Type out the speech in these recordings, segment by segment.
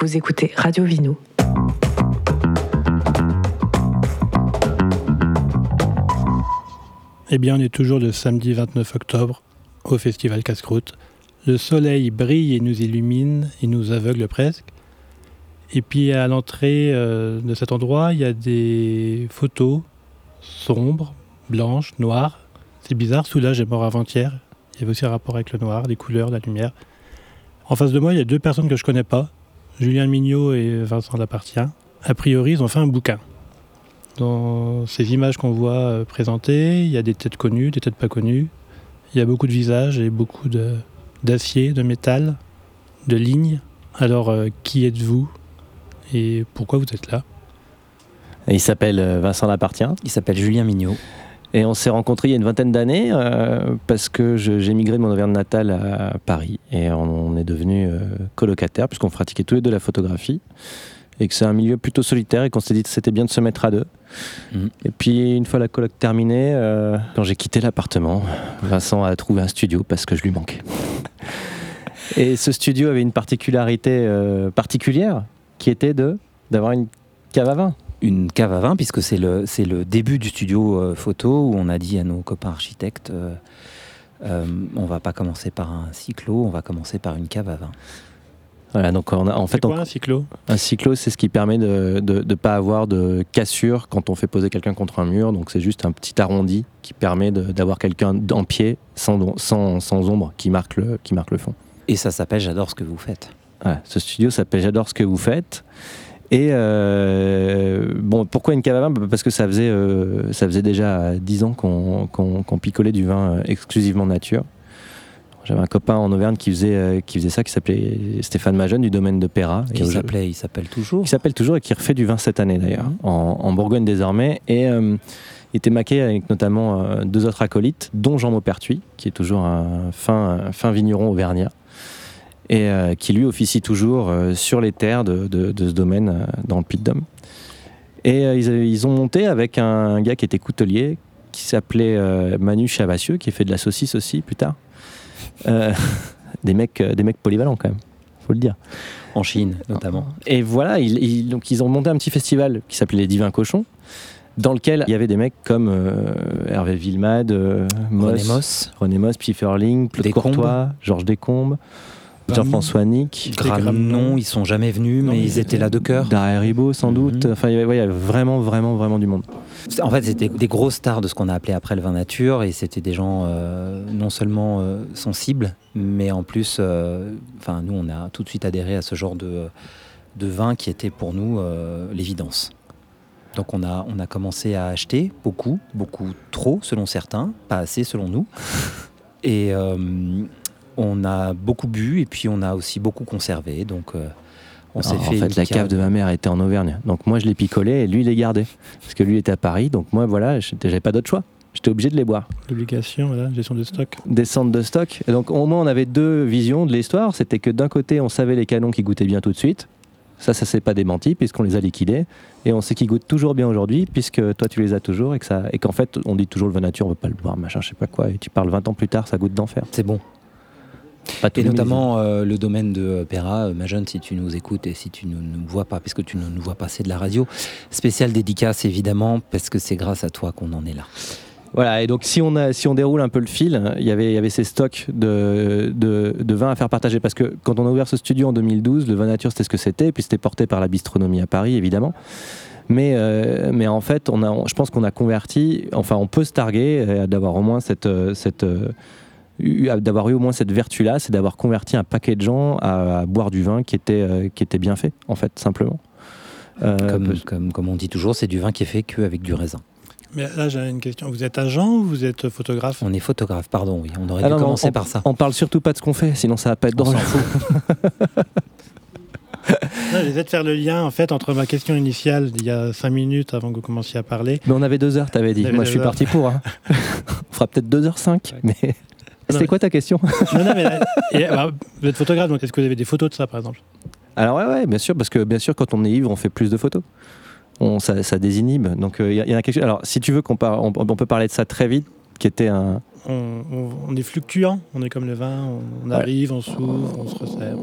Vous écoutez Radio Vino. Eh bien, on est toujours le samedi 29 octobre au festival Casse-Croûte. Le soleil brille et nous illumine et nous aveugle presque. Et puis à l'entrée euh, de cet endroit, il y a des photos sombres, blanches, noires. C'est bizarre, Soulage est mort avant-hier. Il y avait aussi un rapport avec le noir, les couleurs, la lumière. En face de moi, il y a deux personnes que je connais pas, Julien Mignot et Vincent Lapartien. A priori, ils ont fait un bouquin. Dans ces images qu'on voit euh, présentées, il y a des têtes connues, des têtes pas connues. Il y a beaucoup de visages et beaucoup de- d'acier, de, métal, de lignes. Alors, euh, qui êtes-vous et pourquoi vous êtes là? Il s'appelle euh, Vincent Lapartien Il s'appelle Julien Mignot. Et on s'est rencontrés il y a une vingtaine d'années euh, parce que j'ai migré de mon Auvergne natale à Paris et on, on est devenus euh, colocataires puisqu'on pratiquait tous les deux la photographie et que c'est un milieu plutôt solitaire et qu'on s'est dit que c'était bien de se mettre à deux. Mhm. Et puis une fois la coloc terminée, euh, quand j'ai quitté l'appartement, Vincent a trouvé un studio parce que je lui manquais. Et ce studio avait une particularité euh, particulière qui était de d'avoir une cave à vin. Une cave à vin, puisque c'est le, c'est le début du studio euh, photo où on a dit à nos copains architectes euh, euh, on va pas commencer par un cyclo, on va commencer par une cave à vin. Voilà, donc on a, en C'est fait, on- quoi un cyclo? Un cyclo, c'est ce qui permet de ne pas avoir de cassure quand on fait poser quelqu'un contre un mur. Donc c'est juste un petit arrondi qui permet de- d'avoir quelqu'un en pied sans, sans, sans ombre qui marque, le, qui marque le fond. Et ça s'appelle J'adore ce que vous faites. Voilà, ce studio s'appelle J'adore ce que vous faites. Et euh, pourquoi une cave à vin Bah, Parce que ça faisait, euh, ça faisait déjà 10 ans qu'on picolait du vin euh, exclusivement nature. J'avais un copain en Auvergne qui faisait, euh, qui faisait ça, qui s'appelait Stéphane Majeune du domaine de Péra. Qui s'appelait, il s'appelle toujours. qui s'appelle toujours et qui refait du vin cette année d'ailleurs, Mhm. en, en Bourgogne désormais. Et euh, il était maqué avec notamment euh, deux autres acolytes, dont Jean Maupertuis, qui est toujours un fin, un fin vigneron auvergnat, et qui lui officie toujours sur les terres de, de- de ce domaine dans le Puy-de-Dôme. Et euh, ils, ont monté avec un, gars qui était coutelier, qui s'appelait euh, Manu Chavassieux, qui a fait de la saucisse aussi plus tard. Euh, des, mecs, des mecs polyvalents quand même, faut le dire. En Chine, notamment. Et voilà, ils, ils- donc ils ont monté un petit festival qui s'appelait Les Divins Cochons, dans lequel il y avait des mecs comme Hervé Villemade, Moss, René Moss, René Moss, Pifferling, Claude Descombes. Courtois, Georges Descombes, Jean-François Nick, Granon, ils sont jamais venus, Non, mais ils étaient là de cœur. Daria Ribot sans doute. Mhm. Enfin, il y, avait, ouais, il y avait vraiment, vraiment, vraiment du monde. En fait, c'était des grosses stars de ce qu'on a appelé après le vin nature, et c'était des gens euh, non seulement euh, sensibles, mais en plus, euh, enfin, nous, on a tout de suite adhéré à ce genre de, de vin qui était pour nous euh, l'évidence. Donc, on a, on a commencé à acheter beaucoup, beaucoup trop selon certains, pas assez selon nous. Et euh, on a beaucoup bu, et puis on a aussi beaucoup conservé. Donc, euh, on s'est fait en une fait, la cave de ma mère était en Auvergne. Donc moi, je les picolais et lui, il les gardait. Parce que lui était à Paris. Donc moi, voilà, j'avais pas d'autre choix. J'étais obligé de les boire. L'obligation, voilà, gestion de stock. des centres de stock. Et donc au moins on avait deux visions de l'histoire. C'était que d'un côté on savait les canons qui goûtaient bien tout de suite. Ça, ça s'est pas démenti puisqu'on les a liquidés. Et on sait qu'ils goûtent toujours bien aujourd'hui puisque toi tu les as toujours et que ça et qu'en fait on dit toujours le vin nature on veut pas le boire machin je sais pas quoi et tu parles 20 ans plus tard ça goûte d'enfer. C'est bon. Et notamment euh, le domaine de Pera, euh, ma jeune, si tu nous écoutes et si tu ne nous vois pas, puisque tu ne nous vois pas, c'est de la radio. Spécial dédicace évidemment, parce que c'est grâce à toi qu'on en est là. Voilà, et donc si on, a, si on déroule un peu le fil, il y avait, il y avait ces stocks de, de, de vins à faire partager. Parce que quand on a ouvert ce studio en 2012, le vin nature, c'était ce que c'était, puis c'était porté par la bistronomie à Paris, évidemment. Mais, euh, mais en fait, on a, on- je pense qu'on a converti, enfin, on peut se targuer euh, d'avoir au moins cette. euh, cette euh, d'avoir eu au moins cette vertu-là, c'est d'avoir converti un paquet de gens à, à boire du vin qui était, euh, qui était bien fait, en fait, simplement. Euh, Comme, parce- comme, comme on dit toujours, c'est du vin qui est fait qu'avec du raisin. Mais là, j'ai une question. Vous êtes agent ou vous êtes photographe? On est photographe, pardon, oui. On aurait Ah dû non, commencer on, par ça. On parle surtout pas de ce qu'on fait, sinon ça va pas être drôle. J'essaie de faire le lien en fait entre ma question initiale il y a cinq minutes avant que vous commenciez à parler. Mais on avait deux heures, t'avais dit. Moi, je suis heures. parti pour. hein. on fera peut-être deux heures cinq. Mais c'était quoi ta question non, non, mais là- et, bah, vous êtes photographe, donc est-ce que vous avez des photos de ça par exemple? Alors ouais, ouais, bien sûr, parce que bien sûr, quand on est ivre, on fait plus de photos. On, ça, ça désinhibe. Donc il y, a- y a quelque chose. Alors si tu veux qu'on par- on, on peut parler de ça très vite, qui était un, on, est fluctuant, on est comme le vin, on, arrive, on s'ouvre, on se resserre.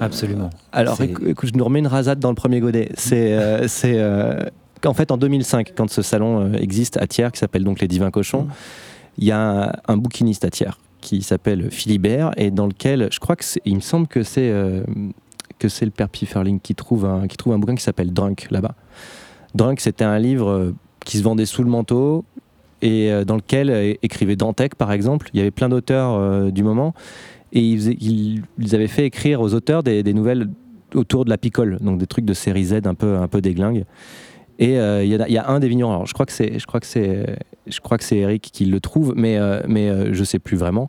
Absolument. Alors écoute, je nous remets une rasade dans le premier godet. C'est euh, c'est euh, en fait en 2005, quand ce salon euh, existe à Thiers, qui s'appelle donc Les Divins Cochons, il y a un, bouquiniste à Thiers qui s'appelle Philibert et dans lequel je crois que il me semble que c'est que c'est le père Pifferling qui trouve un qui trouve un bouquin qui s'appelle Drunk là-bas. Drunk, c'était un livre qui se vendait sous le manteau, et euh, dans lequel euh, écrivait Dantec par exemple. Il y avait plein d'auteurs euh, du moment et ils, avaient fait écrire aux auteurs des, nouvelles autour de la picole, donc des trucs de série Z un peu un peu déglingue. Et il y, a un des vignerons. Alors je crois que c'est je crois que c'est je crois que c'est Eric qui le trouve, mais mais je sais plus vraiment.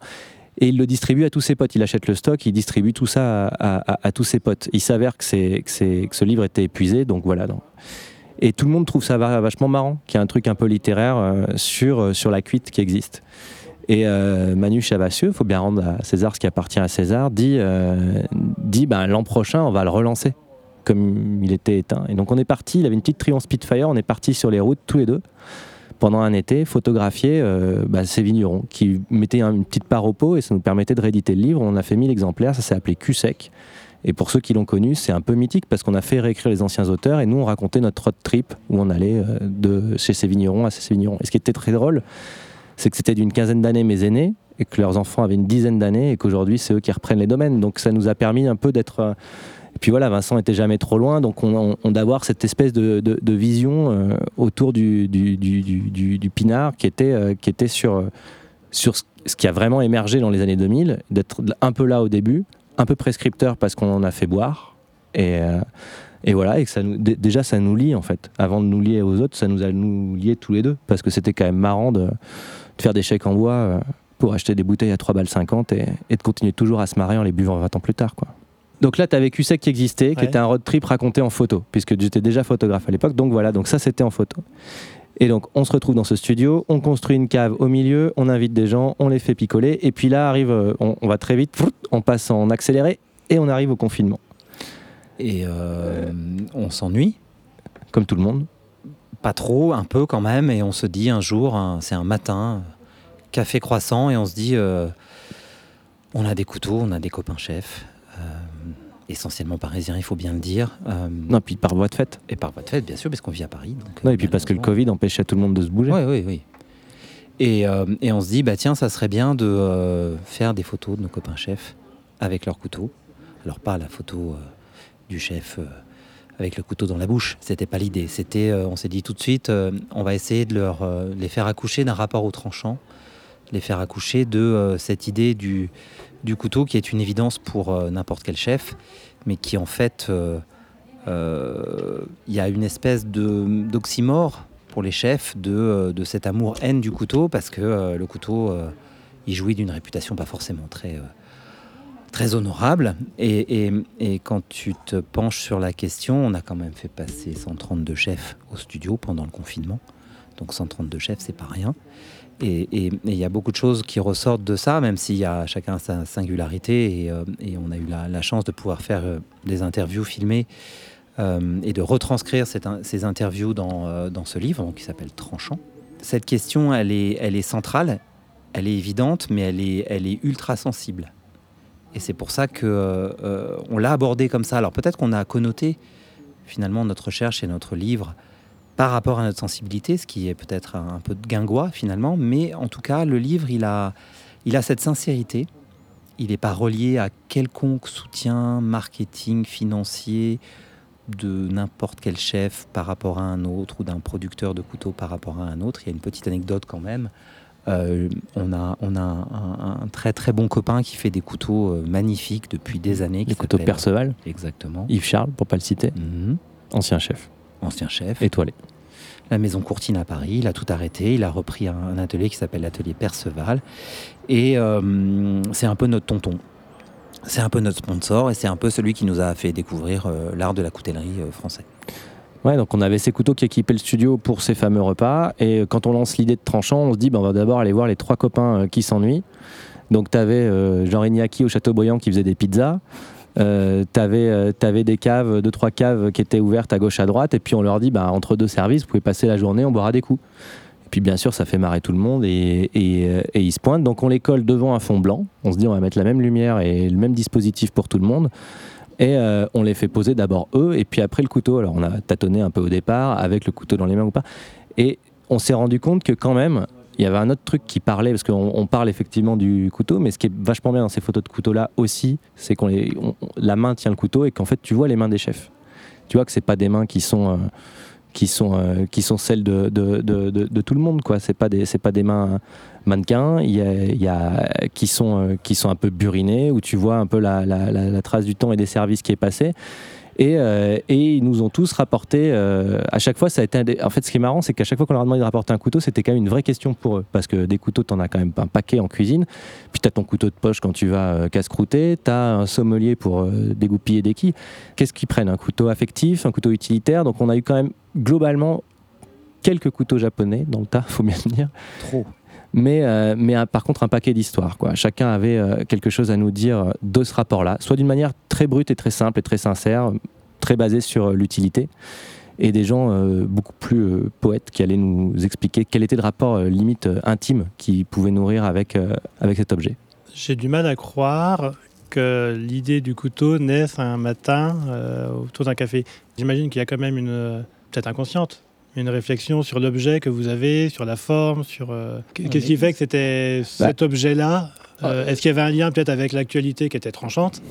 Et il le distribue à tous ses potes. Il achète le stock, il distribue tout ça à, tous ses potes. Il s'avère que, c'est, que, que ce livre était épuisé, donc voilà. Donc. Et tout le monde trouve ça vachement marrant, qu'il y a un truc un peu littéraire euh, sur, euh, sur la cuite qui existe. Et euh, Manu Chavassieux, il faut bien rendre à César ce qui appartient à César, dit, dit ben, l'an prochain, on va le relancer, comme il était éteint. Et donc on est parti, il avait une petite Triumph Spitfire, on est parti sur les routes tous les deux, pendant un été, photographier ben, ces vignerons, qui mettaient une petite part au pot, et ça nous permettait de rééditer le livre. On a fait 1000 exemplaires, ça s'est appelé Q-Sec. Et pour ceux qui l'ont connu, c'est un peu mythique parce qu'on a fait réécrire les anciens auteurs et nous on racontait notre road trip où on allait euh, de chez ces vignerons à ces vignerons. Et ce qui était très drôle, c'est que c'était d'une quinzaine d'années mes aînés et que leurs enfants avaient une dizaine d'années et qu'aujourd'hui c'est eux qui reprennent les domaines. Donc ça nous a permis un peu d'être. Euh, puis voilà, Vincent était jamais trop loin, donc on, on, d'avoir cette espèce de, vision euh, autour du, pinard qui était, était sur, sur ce qui a vraiment émergé dans les années 2000, d'être un peu là au début, un peu prescripteur parce qu'on en a fait boire. Et, euh, voilà, et que ça nous, déjà ça nous lie en fait. Avant de nous lier aux autres, ça nous a nous liés tous les deux parce que c'était quand même marrant de, faire des chèques en bois euh, pour acheter des bouteilles à 3 balles 50 et, et, de continuer toujours à se marier en les buvant 20 ans plus tard. Quoi. Donc là, tu vécu ça qui existait, qui était un road trip raconté en photo, puisque j'étais déjà photographe à l'époque. Donc voilà, donc ça c'était en photo. Et donc, on se retrouve dans ce studio, on construit une cave au milieu, on invite des gens, on les fait picoler, et puis là arrive, euh, on, va très vite, on passe en accéléré, et on arrive au confinement. Et euh, on s'ennuie Comme tout le monde Pas trop, un peu quand même, et on se dit un jour, c'est un matin, café croissant, et on se dit, euh, on a des couteaux, on a des copains chefs essentiellement parisien, il faut bien le dire. Euh, non, puis par voie de fait. Et par voie de fait, bien sûr, parce qu'on vit à Paris. non, et puis parce que le Covid empêchait tout le monde de se bouger. Oui, oui, oui. Et, euh, et, on se dit, bah tiens, ça serait bien de euh, faire des photos de nos copains chefs avec leur couteau. Alors pas la photo du chef avec le couteau dans la bouche, c'était pas l'idée. C'était, on s'est dit tout de suite, on va essayer de leur, les faire accoucher d'un rapport au tranchant, les faire accoucher de cette idée du, du couteau qui est une évidence pour euh, n'importe quel chef, mais qui en fait, euh, euh, il y a une espèce d'oxymore pour les chefs de, de cet amour-haine du couteau, parce que le couteau, il jouit d'une réputation pas forcément très, très honorable. Et, et, et, quand tu te penches sur la question, on a quand même fait passer 132 chefs au studio pendant le confinement. Donc 132 chefs, c'est pas rien. Et il y a beaucoup de choses qui ressortent de ça, même s'il y a chacun sa singularité. Et, euh, on a eu la, chance de pouvoir faire euh, des interviews filmées euh, et de retranscrire ces interviews dans, ce livre qui s'appelle Tranchant. Cette question, elle est, centrale, elle est évidente, mais elle est, ultra sensible. Et c'est pour ça qu'on on l'a abordé comme ça. Alors peut-être qu'on a connoté finalement notre recherche et notre livre par rapport à notre sensibilité, ce qui est peut-être un, peu de guingois finalement, mais en tout cas, le livre, il a, il a cette sincérité. Il n'est pas relié à quelconque soutien marketing, financier de n'importe quel chef par rapport à un autre ou d'un producteur de couteaux par rapport à un autre. Il y a une petite anecdote quand même. Euh, on a, on a un, très très bon copain qui fait des couteaux euh, magnifiques depuis des années. Les couteaux Perceval Exactement. Yves Charles, pour pas le citer. Mhm. Ancien chef ancien chef. Étoilé. La maison Courtine à Paris, il a tout arrêté, il a repris un, atelier qui s'appelle l'atelier Perceval. Et euh, c'est un peu notre tonton. C'est un peu notre sponsor et c'est un peu celui qui nous a fait découvrir euh, l'art de la coutellerie euh, français. Ouais, donc on avait ces couteaux qui équipaient le studio pour ces fameux repas. Et quand on lance l'idée de tranchant, on se dit ben, on va d'abord aller voir les trois copains qui s'ennuient. Donc tu avais Jean Rignaki au Châteaubriand qui faisait des pizzas. Euh, t'avais euh, avais des caves, deux trois caves qui étaient ouvertes à gauche à droite, et puis on leur dit bah, entre deux services, vous pouvez passer la journée, on boira des coups. Puis bien sûr, ça fait marrer tout le monde et, et, et, ils se pointent. Donc on les colle devant un fond blanc. On se dit on va mettre la même lumière et le même dispositif pour tout le monde. Et euh, on les fait poser d'abord eux et puis après le couteau. Alors on a tâtonné un peu au départ avec le couteau dans les mains ou pas. Et on s'est rendu compte que quand même, il y avait un autre truc qui parlait, parce qu'on parle effectivement du couteau, mais ce qui est vachement bien dans ces photos de couteau-là aussi, c'est qu'on la main tient le couteau et qu'en fait tu vois les mains des chefs. Tu vois que c'est pas des mains qui sont, euh, qui sont, euh, qui sont celles de, de, tout le monde, quoi. C'est pas pas des mains mannequins, il y a, qui, sont, euh, qui sont un peu burinées, où tu vois un peu la, la trace du temps et des services qui est passé. Euh, et, ils nous ont tous rapporté, euh, à chaque fois, ça a été. En fait, ce qui est marrant, c'est qu'à chaque fois qu'on leur a demandé de rapporter un couteau, c'était quand même une vraie question pour eux. Parce que des couteaux, t'en as quand même un paquet en cuisine. Puis t'as ton couteau de poche quand tu vas euh, casse-croûter. T'as un sommelier pour dégoupiller des quilles. Qu'est-ce qu'ils prennent? Un couteau affectif, un couteau utilitaire? Donc on a eu quand même globalement quelques couteaux japonais dans le tas, faut bien le dire. Trop mais, mais par contre un paquet d'histoires. Chacun avait quelque chose à nous dire de ce rapport-là, soit d'une manière très brute et très simple et très sincère, très basée sur l'utilité, et des gens euh, beaucoup plus euh, poètes qui allaient nous expliquer quel était le rapport euh, limite intime qu'ils pouvaient nourrir avec, avec cet objet. J'ai du mal à croire que l'idée du couteau naisse un matin autour d'un café. J'imagine qu'il y a quand même une, peut-être inconsciente, une réflexion sur l'objet que vous avez, sur la forme, sur qu'est-ce qui fait que c'était bah. cet objet-là euh, est-ce qu'il y avait un lien peut-être avec l'actualité qui était tranchante?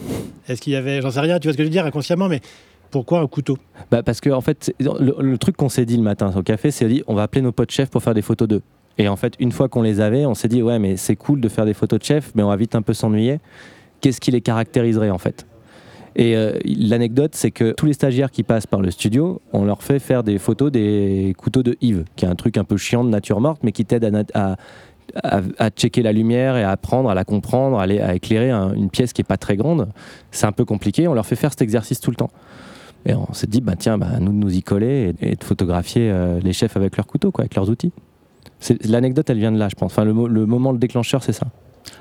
Est-ce qu'il y avait, j'en sais rien, tu vois ce que je veux dire inconsciemment, mais pourquoi un couteau? Bah Parce que en fait, le, truc qu'on s'est dit le matin au café, c'est dit on va appeler nos potes chefs pour faire des photos d'eux. Et en fait, une fois qu'on les avait, on s'est dit ouais, mais c'est cool de faire des photos de chefs, mais on va vite un peu s'ennuyer. Qu'est-ce qui les caractériserait en fait? Et euh, l'anecdote, c'est que tous les stagiaires qui passent par le studio, on leur fait faire des photos des couteaux de Yves, qui est un truc un peu chiant de nature morte, mais qui t'aide à, checker la lumière et à apprendre, à la comprendre, à, éclairer une pièce qui n'est pas très grande, c'est un peu compliqué. On leur fait faire cet exercice tout le temps. Et on s'est dit, bah, tiens, bah, nous de nous y coller et, de photographier euh, les chefs avec leurs couteaux, avec leurs outils. L'anecdote, elle vient de là, je pense. Enfin, le, moment, le déclencheur, c'est ça.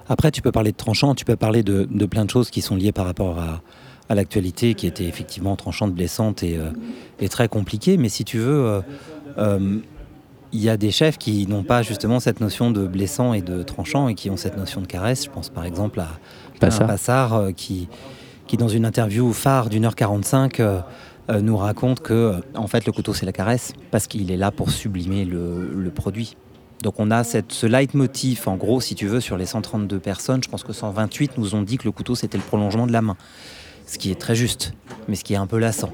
Après, tu peux parler de tranchant, tu peux parler de, plein de choses qui sont liées par rapport à, à l'actualité, qui était effectivement tranchante, blessante et, euh, et, très compliquée. Mais si tu veux, euh, il y a des chefs qui n'ont pas justement cette notion de blessant et de tranchant et qui ont cette notion de caresse. Je pense par exemple à Passard, Passard euh, qui, qui, dans une interview phare d'une heure 45, euh, euh, nous raconte que en fait le couteau c'est la caresse parce qu'il est là pour sublimer le, produit. Donc on a cette, ce leitmotiv, en gros, si tu veux, sur les 132 personnes, je pense que 128 nous ont dit que le couteau c'était le prolongement de la main. Ce qui est très juste, mais ce qui est un peu lassant.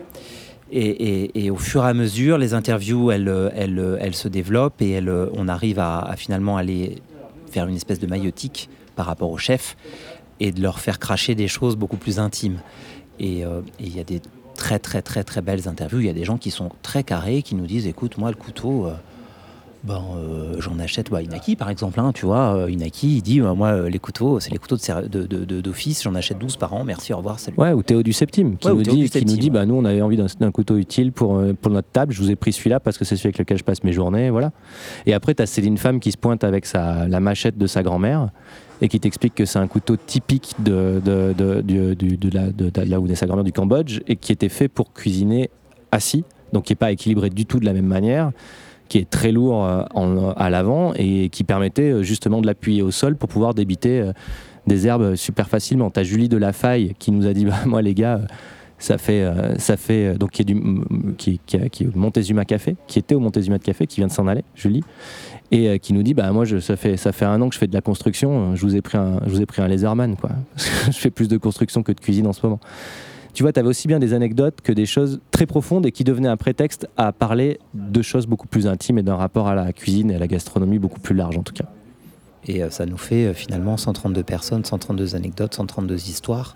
Et, au fur et à mesure, les interviews, elles, elles, elles se développent et on arrive à, finalement aller faire une espèce de maïotique par rapport au chef et de leur faire cracher des choses beaucoup plus intimes. Et euh, il y a des très très très très belles interviews. Il y a des gens qui sont très carrés, qui nous disent, écoute, moi le couteau, euh, ben, euh, j'en achète bah, Inaki par exemple, hein, tu vois, euh, Inaki il dit euh, moi les couteaux c'est les couteaux d'office, de, de, de, j'en achète 12 par an, merci, au revoir, salut. Ouais, ou Théo du Septime qui, nous, dit, qui nous dit bah nous on avait envie d'un, couteau utile pour, pour notre table, je vous ai pris celui-là parce que c'est celui avec lequel je passe mes journées, voilà. Et après tu as Céline Femme qui se pointe avec sa, la machette de sa grand-mère et qui t'explique que c'est un couteau typique de, de, de, de, là où est sa grand-mère du Cambodge et qui était fait pour cuisiner assis, donc qui n'est pas équilibré du tout de la même manière qui est très lourd euh, à l'avant et qui permettait euh, justement de l'appuyer au sol pour pouvoir débiter euh, des herbes super facilement. Tu as Julie de la Faille qui nous a dit bah, Moi, les gars, ça fait, ça fait donc qui est, du, qui, qui, qui est au Montezuma Café, qui était au Montezuma de Café, qui vient de s'en aller, Julie, et qui nous dit bah moi je, ça fait ça fait un an que je fais de la construction, je vous ai pris un je vous ai pris un laserman quoi, je fais plus de construction que de cuisine en ce moment tu vois, tu avais aussi bien des anecdotes que des choses très profondes et qui devenaient un prétexte à parler de choses beaucoup plus intimes et d'un rapport à la cuisine et à la gastronomie beaucoup plus large en tout cas. Et euh, ça nous fait euh, finalement 132 personnes, 132 anecdotes, 132 histoires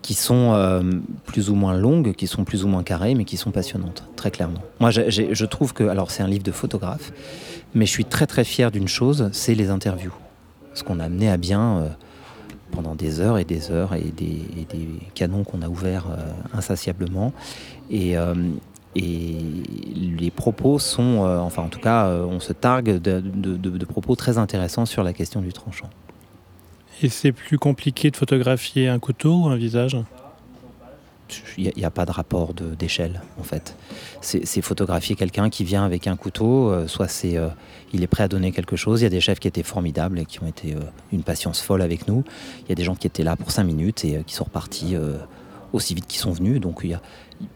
qui sont euh, plus ou moins longues, qui sont plus ou moins carrées, mais qui sont passionnantes, très clairement. Moi, je trouve que, alors c'est un livre de photographe, mais je suis très très fier d'une chose, c'est les interviews. Ce qu'on a amené à bien pendant des heures et des heures et des, canons qu'on a ouverts euh, insatiablement. Et, euh, et, les propos sont, euh, enfin en tout cas, on se targue de, propos très intéressants sur la question du tranchant. Et c'est plus compliqué de photographier un couteau ou un visage? Il n'y a, pas de rapport d'échelle en fait. C'est photographier quelqu'un qui vient avec un couteau, euh, soit c'est euh, il est prêt à donner quelque chose. Il y a des chefs qui étaient formidables et qui ont été euh, une patience folle avec nous. Il y a des gens qui étaient là pour cinq minutes et qui sont repartis aussi vite qu'ils sont venus. Donc il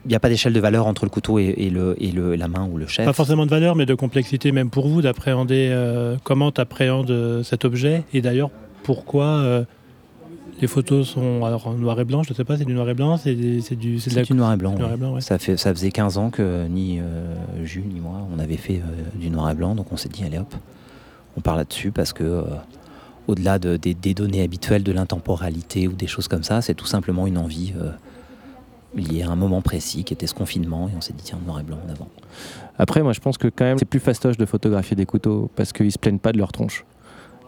n'y a, pas d'échelle de valeur entre le couteau et, le, et le, la main ou le chef. Pas forcément de valeur, mais de complexité même pour vous d'appréhender comment tu appréhendes cet objet et d'ailleurs pourquoi les photos sont alors en noir et blanc, je ne sais pas, c'est du noir et blanc, c'est du, du noir et blanc. ça, fait, ça faisait 15 ans que ni euh, Jules ni moi, on avait fait euh, du noir et blanc, donc on s'est dit, allez hop, on parle là-dessus parce que euh, au-delà de, des, données habituelles de l'intemporalité ou des choses comme ça, c'est tout simplement une envie liée à un moment précis qui était ce confinement et on s'est dit, tiens, noir et blanc en avant. Après, moi je pense que quand même c'est plus fastoche de photographier des couteaux parce qu'ils se plaignent pas de leur tronche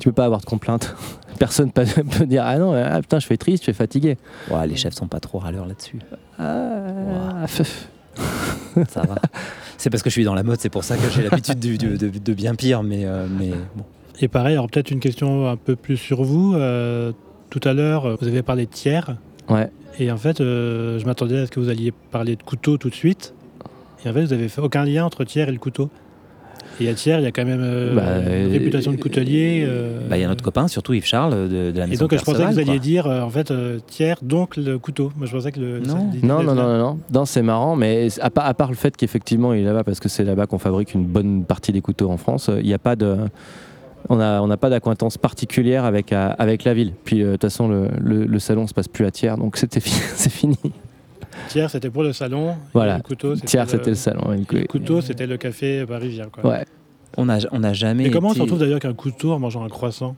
tu peux pas avoir de complainte. Personne peut dire ah non, ah, putain, je fais triste, je suis fatigué. Ouais, les chefs sont pas trop râleurs là-dessus. Ah, ça va. C'est parce que je suis dans la mode, c'est pour ça que j'ai l'habitude de, bien pire, mais, euh, mais bon. Et pareil, alors peut-être une question un peu plus sur vous. Euh, tout à l'heure, vous avez parlé de tiers. Ouais. Et en fait, euh, je m'attendais à ce que vous alliez parler de couteau tout de suite. Et en fait, vous avez fait aucun lien entre tiers et le couteau. Et à Thiers, il y a quand même euh, bah, une réputation de coutelier. Euh, bah, il y a notre copain, surtout Yves Charles, de, la maison Et donc, je pensais que vous alliez dire, euh, en fait, Thiers, donc le couteau. Moi, je pensais que le. Non, non, non, non, non, c'est marrant, mais à part, à part le fait qu'effectivement, il est là-bas, parce que c'est là-bas qu'on fabrique une bonne partie des couteaux en France, il n'y a pas de. On n'a on pas d'acquaintance particulière avec, avec la ville. Puis, de toute façon, le, le, salon ne se passe plus à Thiers, donc c'est fini. Tiers, c'était pour le salon. Voilà. Le couteau, c'était c'était le, salon. le couteau, c'était le café parisien. Quoi. Ouais. On n'a on a jamais. Et comment on se retrouve d'ailleurs qu'un couteau en mangeant un croissant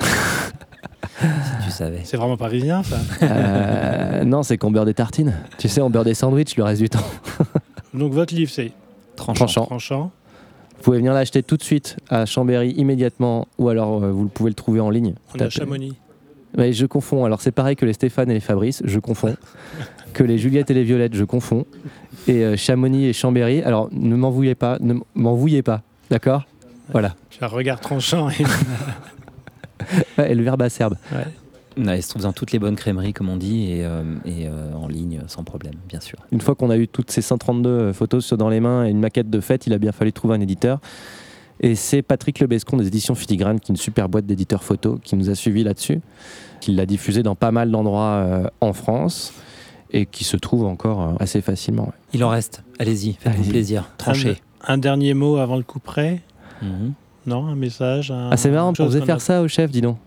Si tu savais. C'est vraiment parisien, ça euh, Non, c'est qu'on beurre des tartines. Tu sais, on beurre des sandwichs le reste du temps. Donc votre livre, c'est Tranchant. Tranchant. Vous pouvez venir l'acheter tout de suite à Chambéry immédiatement, ou alors euh, vous pouvez le trouver en ligne. On a Chamonix. Mais je confonds. Alors c'est pareil que les Stéphane et les Fabrice, je confonds. que les Juliette et les Violettes, je confonds. Et euh, Chamonix et Chambéry. Alors ne m'en vouillez pas, ne m'en vouillez pas, d'accord? Voilà. J'ai un regard tranchant. Et, le verbe acerbe. Ouais. il se trouve dans toutes les bonnes crèmeries, comme on dit, et, euh, euh, en ligne, sans problème, bien sûr. Une fois qu'on a eu toutes ces 132 photos dans les mains et une maquette de fête, il a bien fallu trouver un éditeur. Et c'est Patrick Lebescon des éditions Filigrane, qui est une super boîte d'éditeurs photo, qui nous a suivis là-dessus, qui l'a diffusé dans pas mal d'endroits euh, en France et qui se trouve encore euh, assez facilement. Il en reste. Allez-y, faites-vous plaisir. Tranchez. Un, dernier mot avant le coup près mhm. Non, un message Ah, c'est marrant, on faisait faire ça au chef, dis donc.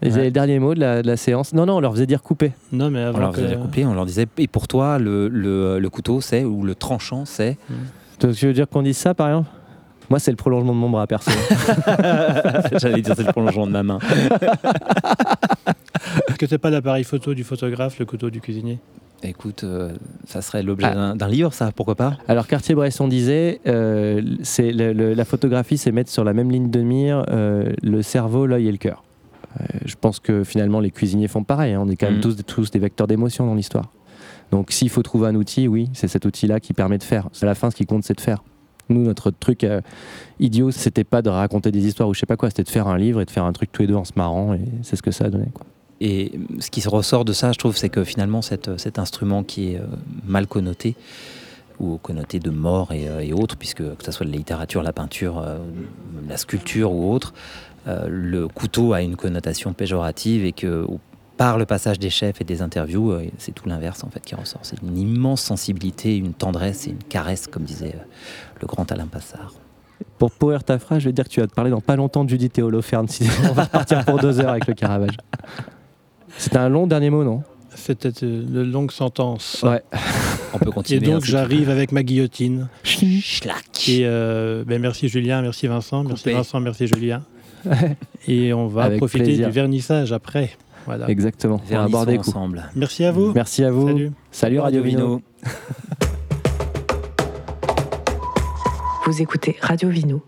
Ils avaient le dernier mot de la, séance. Non, non, on leur faisait dire couper. Non, mais on leur faisait dire couper, on leur disait et pour toi, le, le, couteau, c'est, ou le tranchant, c'est. Tu veux dire qu'on dise ça, par exemple? Moi, c'est le prolongement de mon bras, perso. J'allais dire c'est le prolongement de ma main. Est-ce que c'est pas l'appareil photo du photographe, le couteau du cuisinier? Écoute, euh, ça serait l'objet ah. d'un livre, ça, pourquoi pas? Alors Cartier-Bresson disait, euh, c'est la photographie, c'est mettre sur la même ligne de mire euh, le cerveau, l'œil et le cœur. je pense que finalement les cuisiniers font pareil. Hein. on est quand même mm. tous, tous des vecteurs d'émotion dans l'histoire. Donc s'il faut trouver un outil, oui, c'est cet outil-là qui permet de faire. À la fin, ce qui compte, c'est de faire. Nous, notre truc idiot, c'était pas de raconter des histoires ou je sais pas quoi, c'était de faire un livre et de faire un truc tous les deux en se marrant et c'est ce que ça a donné. Quoi. Et ce qui ressort de ça, je trouve, c'est que finalement, cet instrument qui est euh, mal connoté, ou connoté de mort euh, et, autres, puisque que ce soit la littérature, la peinture, la sculpture ou autre, le couteau a une connotation péjorative et que par le passage des chefs et des interviews, euh, c'est tout l'inverse en fait qui ressort. C'est une immense sensibilité, une tendresse et une caresse, comme disait euh, le grand Alain Passard. Pour pourrir ta phrase, je vais dire que tu vas te parler dans pas longtemps de Judith et Holoferne. on va partir pour deux heures avec le Caravage. C'était un long dernier mot, non C'était une longue sentence. Ouais. On peut continuer. Et donc j'arrive avec ma guillotine. Schlack. Et euh, ben merci Julien, merci Vincent, merci Vincent, merci Julien. Et on va profiter du vernissage après. Exactement. On va des ensemble. Merci à vous. Merci à vous. Salut. Salut Radio, Vino. Vous écoutez Radio Vino.